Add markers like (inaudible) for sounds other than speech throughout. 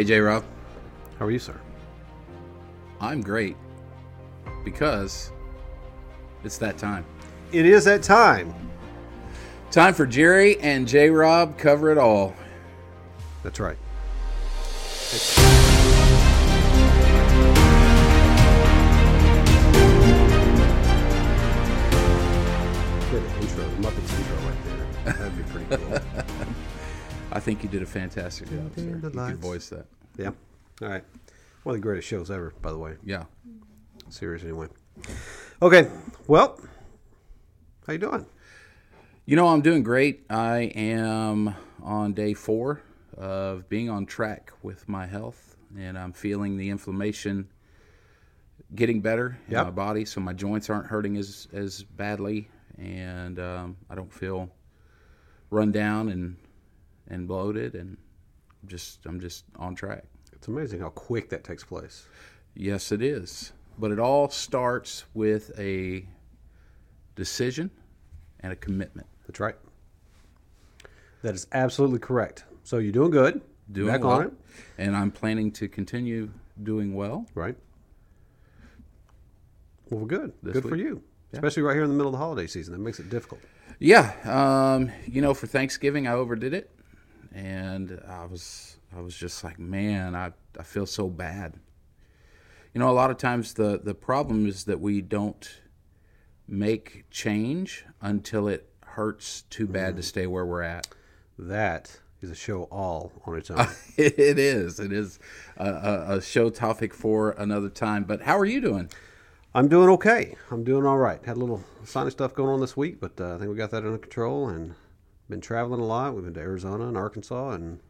Hey, J Rob. How are you, sir? I'm great because it's that time. It is that time. Time for Jerry and J Rob cover it all. That's right. Good intro, Muppets intro right there. That'd be pretty cool. (laughs) I think you did a fantastic job, sir. You lights. voice that. Yeah. All right. One of the greatest shows ever, by the way. Yeah. Series anyway. Okay. Well, how you doing? You know, I'm doing great. I am on day four of being on track with my health, and I'm feeling the inflammation getting better in Yep. my body, so my joints aren't hurting as as badly, and um, I don't feel run down and and bloated, and just I'm just on track. It's amazing how quick that takes place. Yes, it is, but it all starts with a decision and a commitment. That's right. That is absolutely correct. So you're doing good. doing Back well, on it. and I'm planning to continue doing well. Right. Well, good. This good for week. you. Especially right here in the middle of the holiday season. That makes it difficult. Yeah, um, you know, for Thanksgiving I overdid it, and I was I was just like, man, I I feel so bad. You know, a lot of times the the problem is that we don't make change until it hurts too bad to stay where we're at. That is a show all on its own. (laughs) it is. It is a, a, a show topic for another time. But how are you doing? I'm doing okay. I'm doing all right. Had a little sinus stuff going on this week, but uh, I think we got that under control and been traveling a lot. We've been to Arizona and Arkansas, and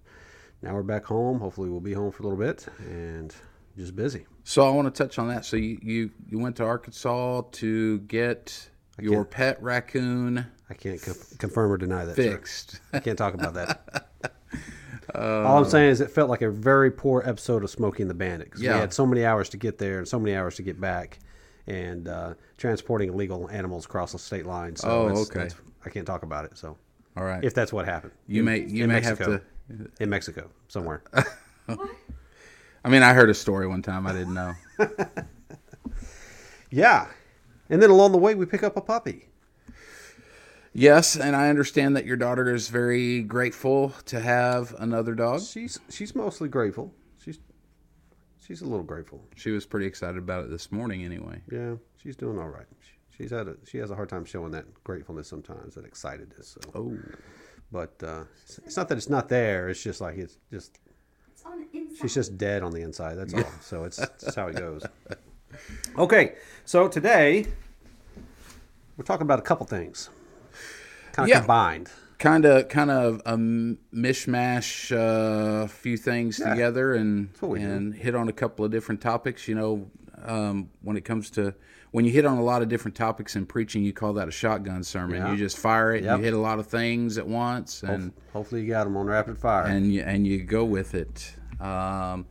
now we're back home. Hopefully, we'll be home for a little bit and just busy. So I want to touch on that. So you you, you went to Arkansas to get your pet raccoon I can't co- confirm or deny that. sir. fixed. I can't talk about that. (laughs) All I'm saying is it felt like a very poor episode of Smokey and the Bandit. 'cause Yeah. We had so many hours to get there and so many hours to get back, and uh, transporting illegal animals across the state line. So Oh, it's- okay. I can't talk about it. So All right. if that's what happened, you may you in may Mexico. have to. In Mexico somewhere. (laughs) I mean, I heard a story one time. I didn't know. (laughs) yeah, and then along the way we pick up a puppy. yes, and I understand that your daughter is very grateful to have another dog. She's she's mostly grateful. She's she's a little grateful. She was pretty excited about it this morning. Anyway. Yeah, she's doing all right. She, she's had a she has a hard time showing that gratefulness sometimes, that excitedness. So. Oh. But uh, it's, it's not that it's not there. It's just like it's just It's on the inside. she's just dead on the inside. That's all. So it's that's how it goes. Okay, so today we're talking about a couple things, kind of Yeah. combined. kind of kind of a m- mishmash a uh, few things Yeah. together and what we do. and hit on a couple of different topics you know um, when it comes to when you hit on a lot of different topics in preaching you call that a shotgun sermon Yeah. you just fire it Yep. you hit a lot of things at once and Hopefully, you got them on rapid fire. and you, and you go with it. Um,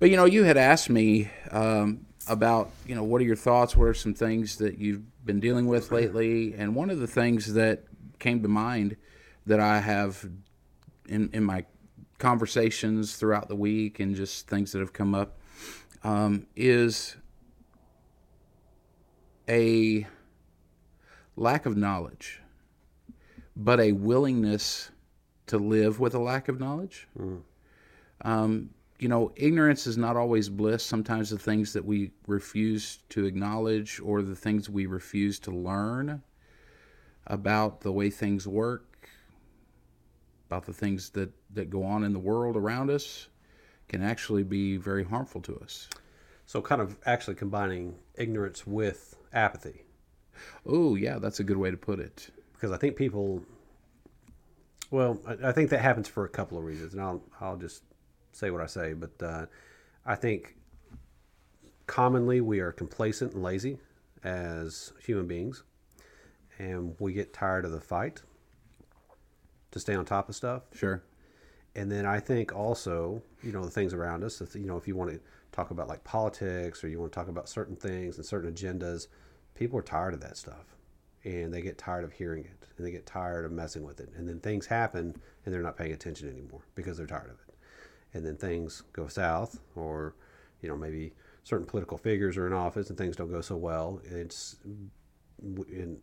but you know, you had asked me um, about you know what are your thoughts? What are some things that you've been dealing with lately? And one of the things that came to mind that I have in in my conversations throughout the week and just things that have come up um, is a lack of knowledge, but a willingness to live with a lack of knowledge. Um, you know, ignorance is not always bliss. Sometimes the things that we refuse to acknowledge or the things we refuse to learn about the way things work, about the things that, that go on in the world around us, can actually be very harmful to us. so, kind of actually combining ignorance with apathy, Oh, yeah, that's a good way to put it. because I think people. Well, I, I think that happens for a couple of reasons, and I'll I'll just say what I say. But uh, I think commonly we are complacent and lazy as human beings, and we get tired of the fight to stay on top of stuff. Sure. And then I think also, you know, the things around us. If, you know, if you want to talk about like politics or you want to talk about certain things and certain agendas, people are tired of that stuff, and they get tired of hearing it, and they get tired of messing with it, and then things happen, and they're not paying attention anymore because they're tired of it. and then things go south, or you know maybe certain political figures are in office and things don't go so well. It's and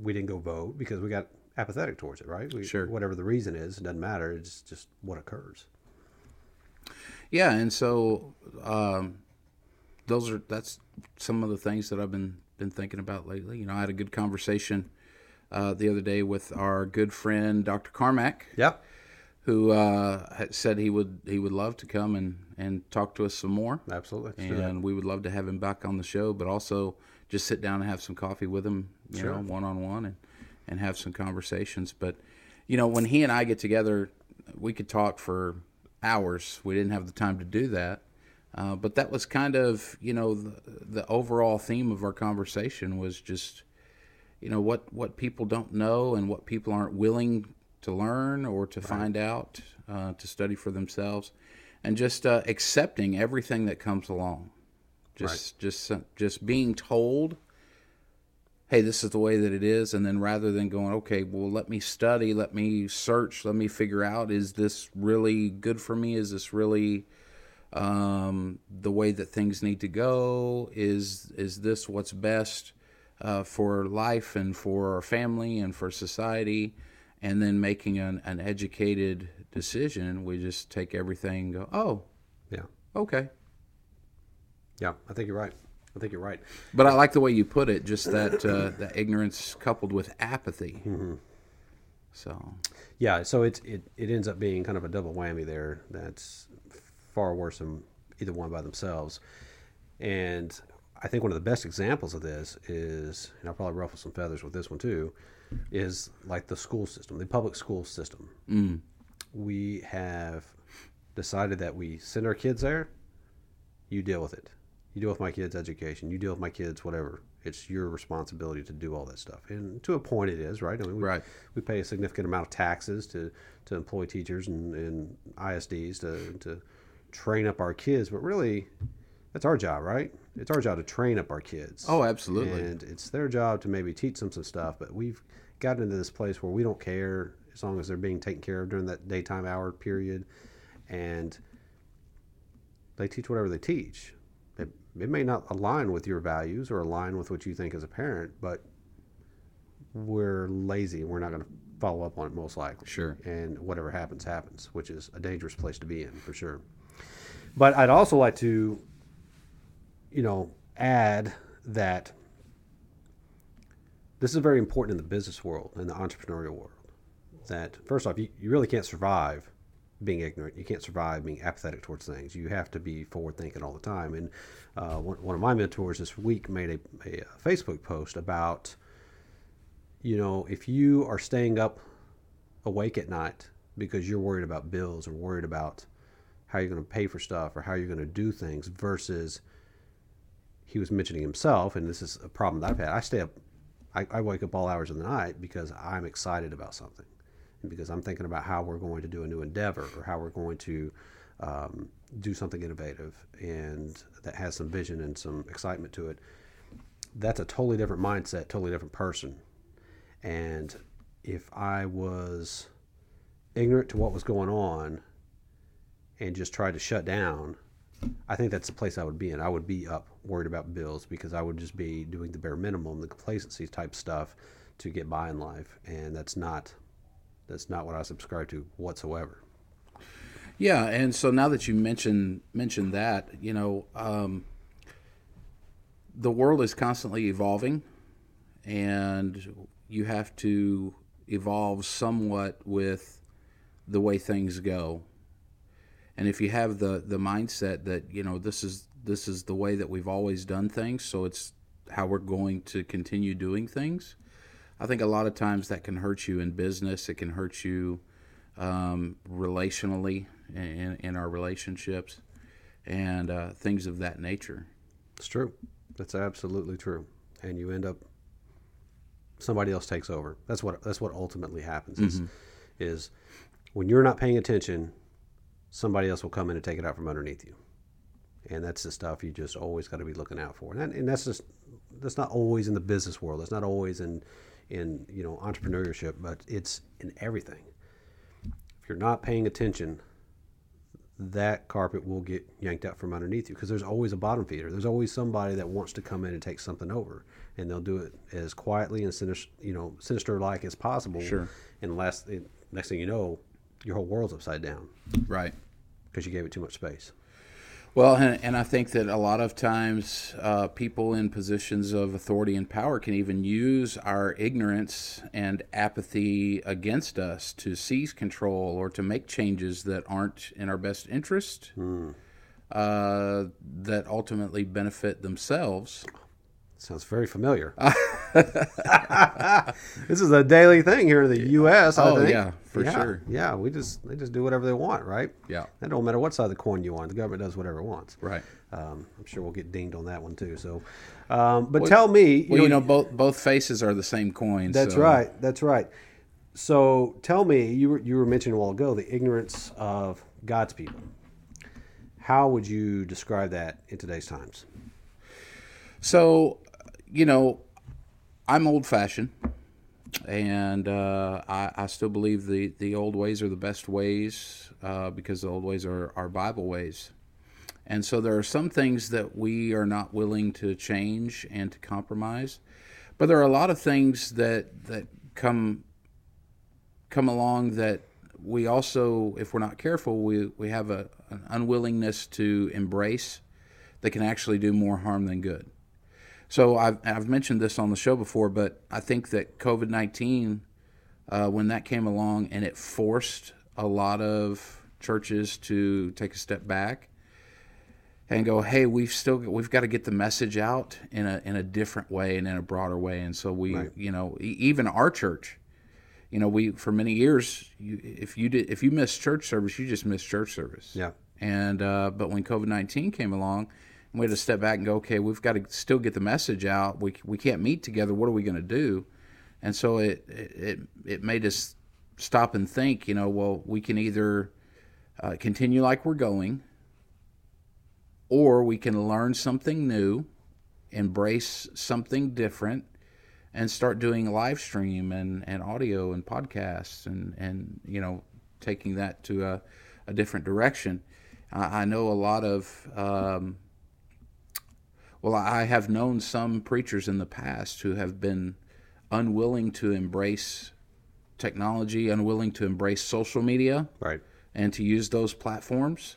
we didn't go vote because we got apathetic towards it, right? We, Sure. Whatever the reason is, it doesn't matter. It's just what occurs. Yeah, and so um, those are that's some of the things that I've been been thinking about lately. You know, I had a good conversation uh, the other day with our good friend Dr. Carmack, Yeah. who uh, said he would he would love to come and and talk to us some more, Absolutely. And we would love to have him back on the show, but also just sit down and have some coffee with him, you Sure. know, one on one, and and have some conversations. But you know, when he and I get together, we could talk for hours. We didn't have the time to do that. Uh, but that was kind of, you know, the, the overall theme of our conversation was just, you know, what, what people don't know and what people aren't willing to learn or to find out, uh, to study for themselves, and just uh, accepting everything that comes along. Just, just, uh, just being told, hey, this is the way that it is, and then rather than going, okay, well, let me study, let me search, let me figure out, is this really good for me? Is this really um, the way that things need to go? Is is this what's best uh, for life and for our family and for society? And then making an, an educated decision, we just take everything and go, oh, Yeah. okay. Yeah. I think you're right. I think you're right. But I like the way you put it, just that uh, that ignorance coupled with apathy. So Yeah, so it's it, it ends up being kind of a double whammy there. That's far worse than either one by themselves. And I think one of the best examples of this is, and I'll probably ruffle some feathers with this one too, is like the school system, the public school system. Mm. We have decided that we send our kids there. You deal with it. You deal with my kids' education. You deal with my kids' whatever. It's your responsibility to do all that stuff. And to a point, it is right. I mean, we, Right. we pay a significant amount of taxes to, to employ teachers and, and ISDs to, to train up our kids. But really, that's our job, right? It's our job to train up our kids. Oh, absolutely. And it's their job to maybe teach them some stuff. But we've gotten into this place where we don't care as long as they're being taken care of during that daytime hour period. And they teach whatever they teach. It, may not align with your values or align with what you think as a parent, but we're lazy. We're not going to follow up on it most likely. Sure. And whatever happens, happens, which is a dangerous place to be in for sure. But I'd also like to, you know, add that this is very important in the business world and the entrepreneurial world. That first off, you, you really can't survive being ignorant. You can't survive being apathetic towards things. You have to be forward thinking all the time. And uh, one, one of my mentors this week made a, a Facebook post about, you know, if you are staying up awake at night because you're worried about bills or worried about how you're going to pay for stuff or how you're going to do things versus he was mentioning himself, and this is a problem that I've had. I stay up, I, I wake up all hours of the night because I'm excited about something, because I'm thinking about how we're going to do a new endeavor or how we're going to um, do something innovative and that has some vision and some excitement to it. That's a totally different mindset, totally different person. And if I was ignorant to what was going on and just tried to shut down, I think that's the place I would be in. I would be up worried about bills because I would just be doing the bare minimum, the complacency type stuff to get by in life, and that's not that's not what I subscribe to whatsoever. Yeah, and so now that you mention mention that, you know, um, the world is constantly evolving, and you have to evolve somewhat with the way things go. And if you have the the mindset that you know this is this is the way that we've always done things, so it's how we're going to continue doing things. I think a lot of times that can hurt you in business. It can hurt you um, relationally in, in our relationships and uh, things of that nature. It's true. That's absolutely true. And you end up somebody else takes over. That's what that's what ultimately happens is is when you're not paying attention, somebody else will come in and take it out from underneath you. And that's the stuff you just always got to be looking out for. And, that, and that's just that's not always in the business world. It's not always in in you know entrepreneurship, but it's in everything. If you're not paying attention, that carpet will get yanked out from underneath you because there's always a bottom feeder. There's always somebody that wants to come in and take something over, and they'll do it as quietly and sinister, you know, sinister like as possible. Sure. And last, next thing you know, your whole world's upside down Right. because you gave it too much space. Well, and, and I think that a lot of times uh, people in positions of authority and power can even use our ignorance and apathy against us to seize control or to make changes that aren't in our best interest, uh, that ultimately benefit themselves. Sounds very familiar. (laughs) (laughs) this is a daily thing here in the U.S. I Oh, think. yeah, for sure. Yeah, we just they just do whatever they want, right? Yeah. That don't matter what side of the coin you on. The government does whatever it wants. Right. Um, I'm sure we'll get dinged on that one too. So, um, but tell me, Well, you know, both both faces are the same coin. that's so- right. That's right. So tell me, you were you were mentioning a while ago the ignorance of God's people. How would you describe that in today's times? So, you know, I'm old fashioned, and uh, I, I still believe the, the old ways are the best ways uh, because the old ways are, are Bible ways. And so there are some things that we are not willing to change and to compromise, but there are a lot of things that that come come along that we also, if we're not careful, we, we have a, an unwillingness to embrace that can actually do more harm than good. So I've, I've mentioned this on the show before, but I think that COVID 19, uh, when that came along and it forced a lot of churches to take a step back and go, hey, we've still we've got to get the message out in a in a different way and in a broader way. And so we, Right. you know, even our church, you know, we for many years, you, if you did if you missed church service, you just missed church service. Yeah. And uh, but when COVID nineteen came along, we had to step back and go, okay, we've got to still get the message out. We we can't meet together. What are we going to do? And so it it it made us stop and think. You know, well, we can either uh, continue like we're going, or we can learn something new, embrace something different, and start doing live stream and, and audio and podcasts and, and you know taking that to a, a different direction. I, I know a lot of um, well, I have known some preachers in the past who have been unwilling to embrace technology, unwilling to embrace social media Right. and to use those platforms.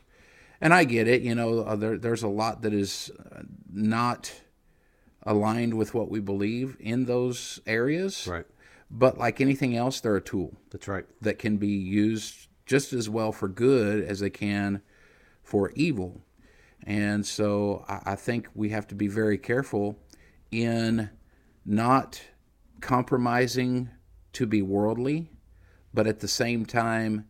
And I get it, you know, uh, there, there's a lot that is uh, not aligned with what we believe in those areas. Right. But like anything else, they're a tool That's right. that can be used just as well for good as they can for evil. And so I, I think we have to be very careful in not compromising to be worldly, but at the same time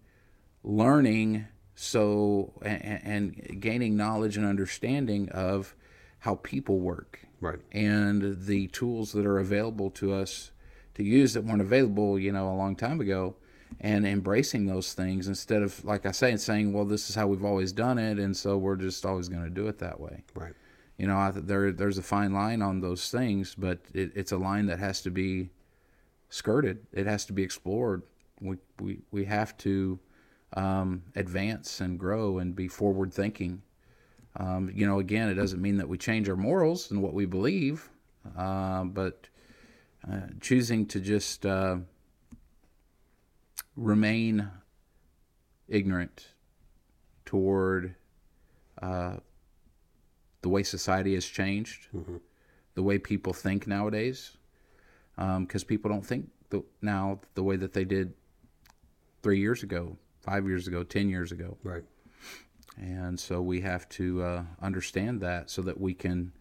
learning so and, and gaining knowledge and understanding of how people work Right. and the tools that are available to us to use that weren't available, you know, a long time ago, and embracing those things instead of, like I say, and saying, "Well, this is how we've always done it, and so we're just always going to do it that way." Right. You know, I, there there's a fine line on those things, but it, it's a line that has to be skirted. It has to be explored. We we we have to um, advance and grow and be forward thinking. Um, you know, again, it doesn't mean that we change our morals and what we believe, uh, but uh, choosing to just uh, remain ignorant toward uh, the way society has changed, the way people think nowadays, because people don't think the, now the way that they did three years ago, five years ago, ten years ago. Right. And so we have to uh, understand that so that we can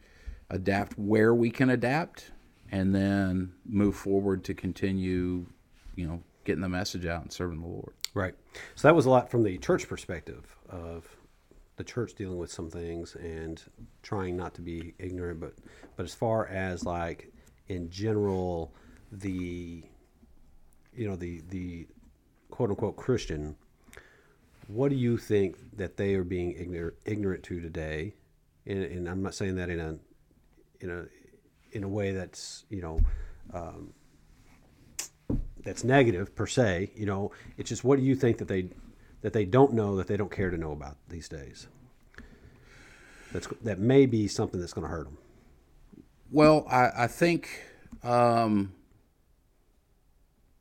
adapt where we can adapt and then move forward to continue, you know, getting the message out and serving the Lord. Right. So that was a lot from the church perspective of the church dealing with some things and trying not to be ignorant, but but as far as like in general, the you know the the quote unquote Christian, what do you think that they are being ignorant ignorant to today? And, and I'm not saying that in a in a in a way that's you know um, that's negative per se. You know, it's just what do you think that they that they don't know that they don't care to know about these days. That's that may be something that's going to hurt them. Well, I, I think um,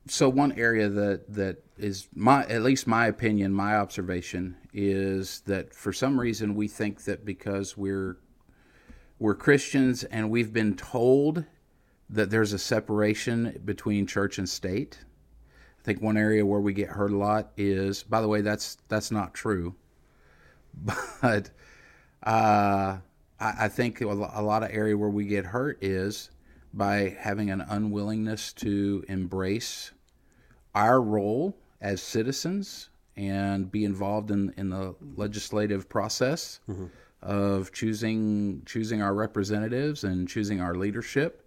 so. One area that that is my, at least my opinion, my observation is that for some reason we think that because we're we're Christians and we've been told that there's a separation between church and state. I think one area where we get hurt a lot is, by the way, that's that's not true, (laughs) but uh, I, I think a lot of area where we get hurt is by having an unwillingness to embrace our role as citizens and be involved in, in the legislative process mm-hmm. of choosing choosing our representatives and choosing our leadership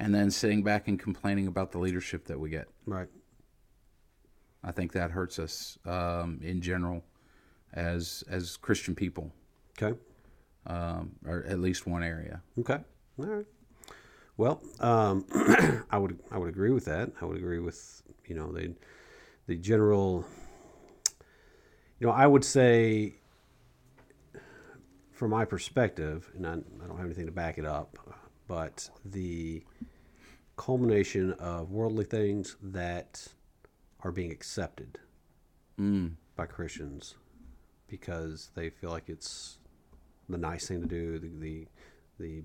and then sitting back and complaining about the leadership that we get. Right. I think that hurts us um, in general as as Christian people. Okay. Um, or at least one area. Okay. All right. Well, um, (clears throat) I would I would agree with that. I would agree with you know the the general. You know, I would say, from my perspective, and I, I don't have anything to back it up, but the culmination of worldly things that are being accepted mm. by Christians because they feel like it's the nice thing to do, the, the the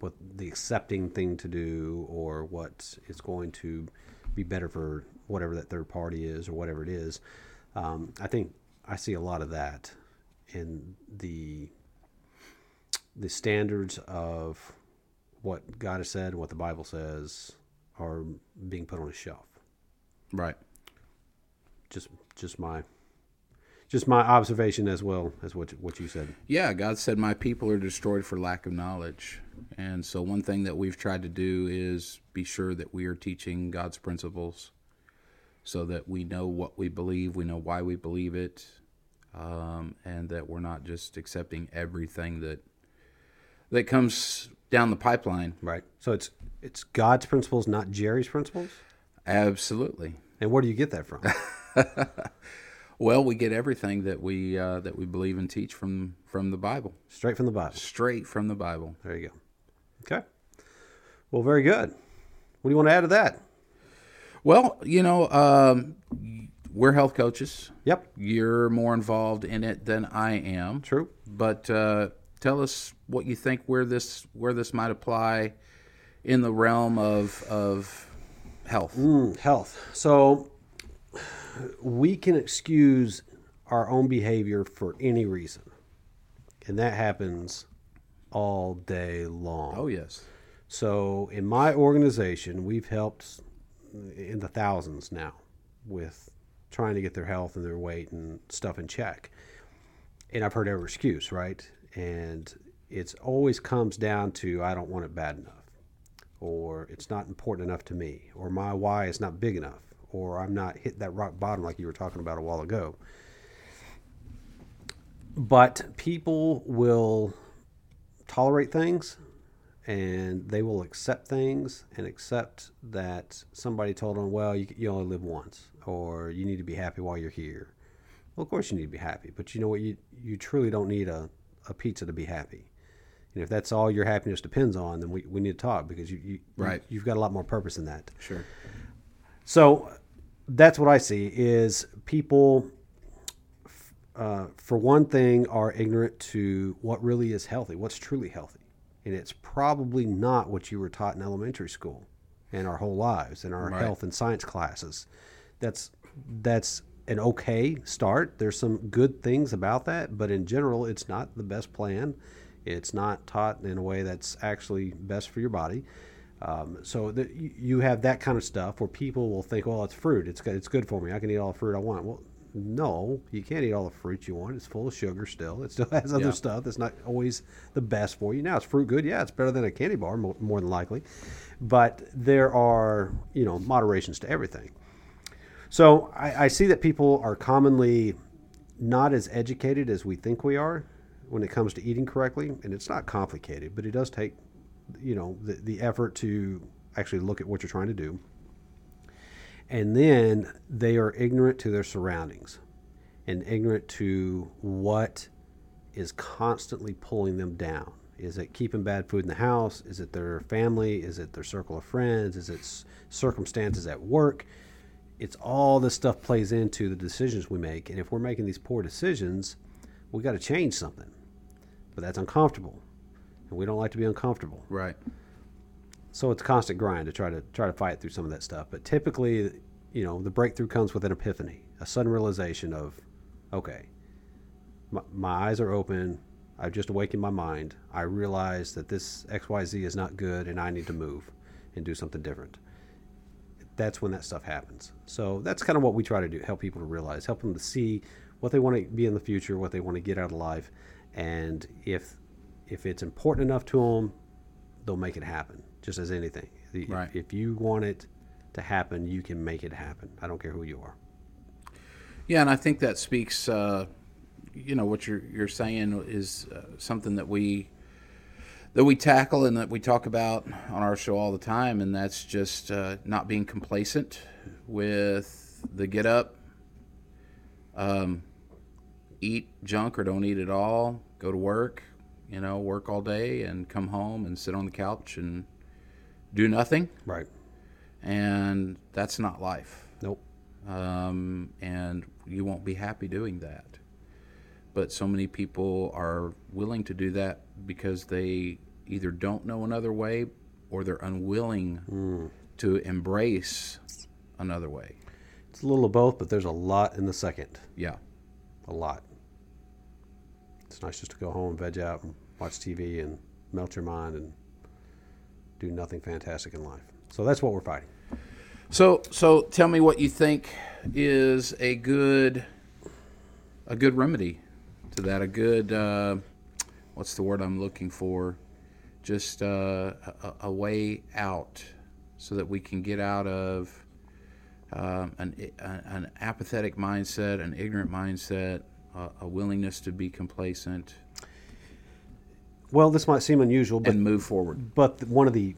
what the accepting thing to do, or what is going to be better for whatever that third party is, or whatever it is. Um, I think I see a lot of that in the the standards of what God has said, what the Bible says, are being put on a shelf. Right. Just just my just my observation as well as what what you said. Yeah, God said, "My people are destroyed for lack of knowledge," and so one thing that we've tried to do is be sure that we are teaching God's principles, so that we know what we believe, we know why we believe it, um, and that we're not just accepting everything that that comes down the pipeline. Right. So it's it's God's principles, not Jerry's principles. Absolutely. And where do you get that from? (laughs) well, we get everything that we uh, that we believe and teach from from the Bible. Straight from the Bible. Straight from the Bible. There you go. Okay. Well, very good. What do you want to add to that? Well, you know, um, we're health coaches. Yep. You're more involved in it than I am. True. But uh, tell us what you think where this where this might apply in the realm of of health. Mm, health. So we can excuse our own behavior for any reason, and that happens all day long. Oh yes. So in my organization, we've helped in the thousands now with trying to get their health and their weight and stuff in check. And I've heard every excuse, right? And it's always comes down to I don't want it bad enough, or it's not important enough to me, or my why is not big enough, or I'm not hit that rock bottom like you were talking about a while ago. But people will tolerate things and they will accept things and accept that somebody told them, well, you, you only live once, or you need to be happy while you're here. Well, of course you need to be happy, but you know what? You, you truly don't need a, a pizza to be happy. Know, if that's all your happiness depends on, then we, we need to talk because you, you right. you, have got a lot more purpose in that. Sure. So that's what I see is people, uh, for one thing, are ignorant to what really is healthy, what's truly healthy, and it's probably not what you were taught in elementary school, and our whole lives, in our right. health and science classes. That's that's an okay start. There's some good things about that, but in general, it's not the best plan. It's not taught in a way that's actually best for your body. Um, so the, you have that kind of stuff where people will think, "Well, it's fruit. It's it's good for me. I can eat all the fruit I want." Well, no, you can't eat all the fruit you want. It's full of sugar still. It still (laughs) has other yeah. stuff that's not always the best for you. Now, it's fruit good? Yeah, it's better than a candy bar, more, more than likely. But there are, you know, moderations to everything. So I, I see that people are commonly not as educated as we think we are when it comes to eating correctly, and it's not complicated, but it does take, you know, the, the effort to actually look at what you're trying to do. And then they are ignorant to their surroundings. and ignorant to what is constantly pulling them down. Is it keeping bad food in the house? Is it their family? Is it their circle of friends? Is it circumstances at work? It's all this stuff plays into the decisions we make. And if we're making these poor decisions, we got to change something. But that's uncomfortable. And we don't like to be uncomfortable. Right. So it's a constant grind to try to try to fight through some of that stuff. But typically, you know, the breakthrough comes with an epiphany, a sudden realization of, okay, my, my eyes are open. I've just awakened my mind. I realize that this XYZ is not good and I need to move and do something different. That's when that stuff happens. So that's kind of what we try to do help people to realize, help them to see what they want to be in the future, what they want to get out of life. And if if it's important enough to them, they'll make it happen, just as anything. Right. If, if you want it to happen, you can make it happen. I don't care who you are. Yeah, and I think that speaks. Uh, you know what you're you're saying is uh, something that we that we tackle and that we talk about on our show all the time, and that's just uh, not being complacent with the get up, um, eat junk or don't eat at all, go to work, you know, work all day and come home and sit on the couch and do nothing. Right. And that's not life. Nope. Um, and you won't be happy doing that. But so many people are willing to do that because they either don't know another way or they're unwilling to embrace another way. It's a little of both, but there's a lot in the second. Yeah. A lot. It's nice just to go home, veg out, and watch TV and melt your mind and do nothing fantastic in life. So that's what we're fighting. So so tell me what you think is a good a good remedy to that. A good uh, what's the word I'm looking for? Just uh, a, a way out so that we can get out of um, an an apathetic mindset, an ignorant mindset, uh, a willingness to be complacent Well, this might seem unusual, but and move forward. but one of the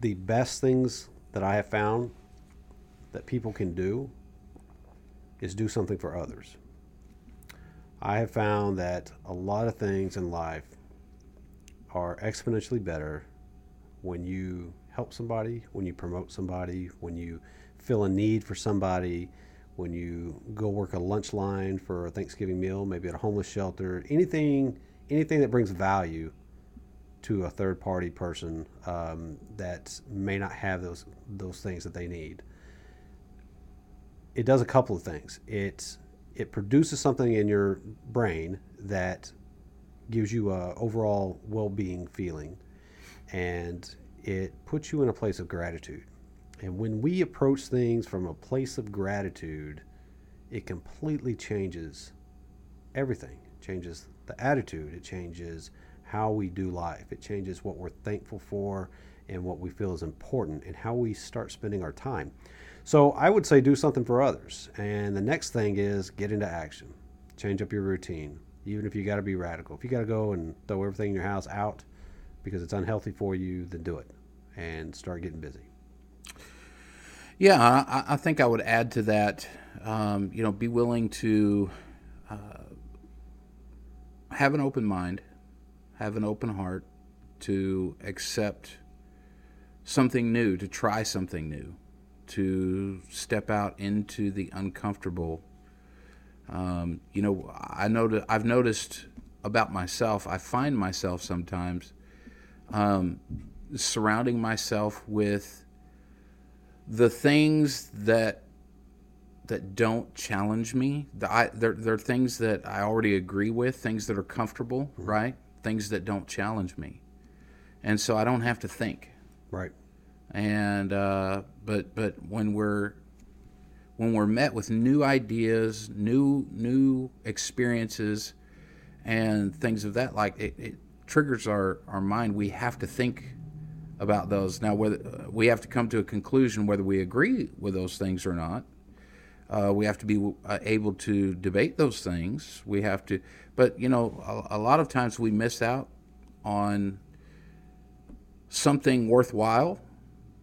the best things that I have found that people can do is do something for others. I have found that a lot of things in life are exponentially better when you help somebody, when you promote somebody, when you fill a need for somebody, when you go work a lunch line for a Thanksgiving meal, maybe at a homeless shelter, anything anything that brings value to a third party person um, that may not have those those things that they need. It does a couple of things. It it produces something in your brain that gives you a overall well being feeling, and it puts you in a place of gratitude. And when we approach things from a place of gratitude, it completely changes everything. It changes the attitude. It changes how we do life. It changes what we're thankful for and what we feel is important and how we start spending our time. So I would say do something for others. And the next thing is get into action. Change up your routine. Even if you got to be radical. If you got to go and throw everything in your house out because it's unhealthy for you, then do it and start getting busy. Yeah, I, I think I would add to that. Um, you know, be willing to uh, have an open mind, have an open heart to accept something new, to try something new, to step out into the uncomfortable. Um, you know, I know I've noticed about myself. I find myself sometimes um, surrounding myself with the things that that don't challenge me. The, I, they're, they're things that I already agree with, things that are comfortable, mm-hmm. right? Things that don't challenge me, and so I don't have to think. Right. And uh, but but when we're when we're met with new ideas, new new experiences, and things of that like it, it triggers our our mind. We have to think about those. Now, whether uh, we have to come to a conclusion whether we agree with those things or not. Uh, we have to be uh, able to debate those things. We have to, but you know, a, a, lot of times we miss out on something worthwhile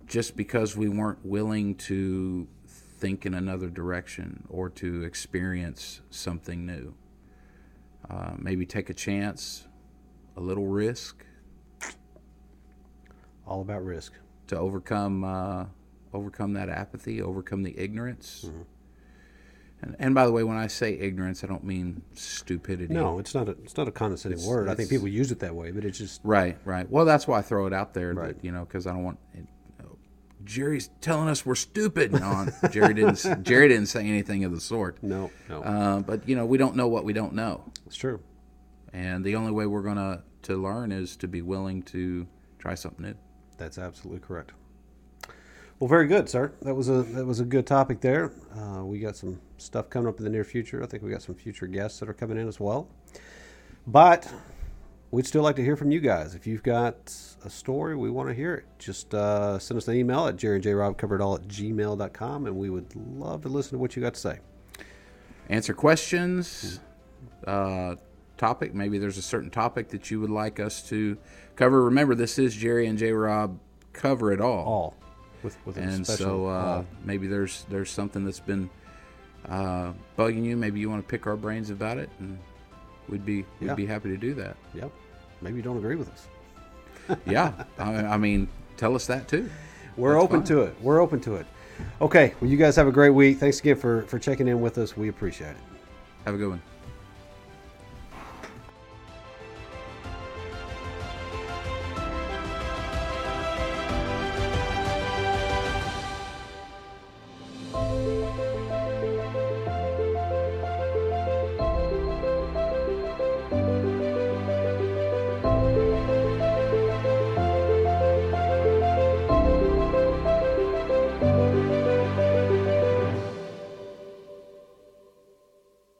just because we weren't willing to think in another direction or to experience something new. Uh, maybe take a chance, a little risk All about risk. to overcome uh, overcome that apathy, overcome the ignorance. And, and by the way, when I say ignorance, I don't mean stupidity. No, it's not a it's not a condescending word. I think people use it that way, but it's just Right, right. Well, that's why I throw it out there. Right. That, you know, because I don't want. Jerry's telling us we're stupid. No, Jerry didn't. Jerry didn't say anything of the sort. no, no. Uh, but you know, we don't know what we don't know, it's true. and the only way we're gonna to learn is to be willing to try something new. That's absolutely correct. Well, very good, sir. That was a that was a good topic there. Uh, we got some stuff coming up in the near future. I think we got some future guests that are coming in as well. But we'd still like to hear from you guys. If you've got a story, we want to hear it. Just uh, send us an email at Jerry and J Rob covered at gmail.com, and we would love to listen to what you got to say. Answer questions. Uh, topic. Maybe there's a certain topic that you would like us to cover. Remember, this is Jerry and J. Rob cover it all. All with with a and so uh, all. maybe there's there's something that's been uh, bugging you. Maybe you want to pick our brains about it, and we'd be we'd Yeah. be happy to do that. Yep. Maybe you don't agree with us. (laughs) Yeah, I, I mean, tell us that too. We're That's open fine. to it. We're open to it. Okay. Well, you guys have a great week. Thanks again for for checking in with us. We appreciate it. Have a good one.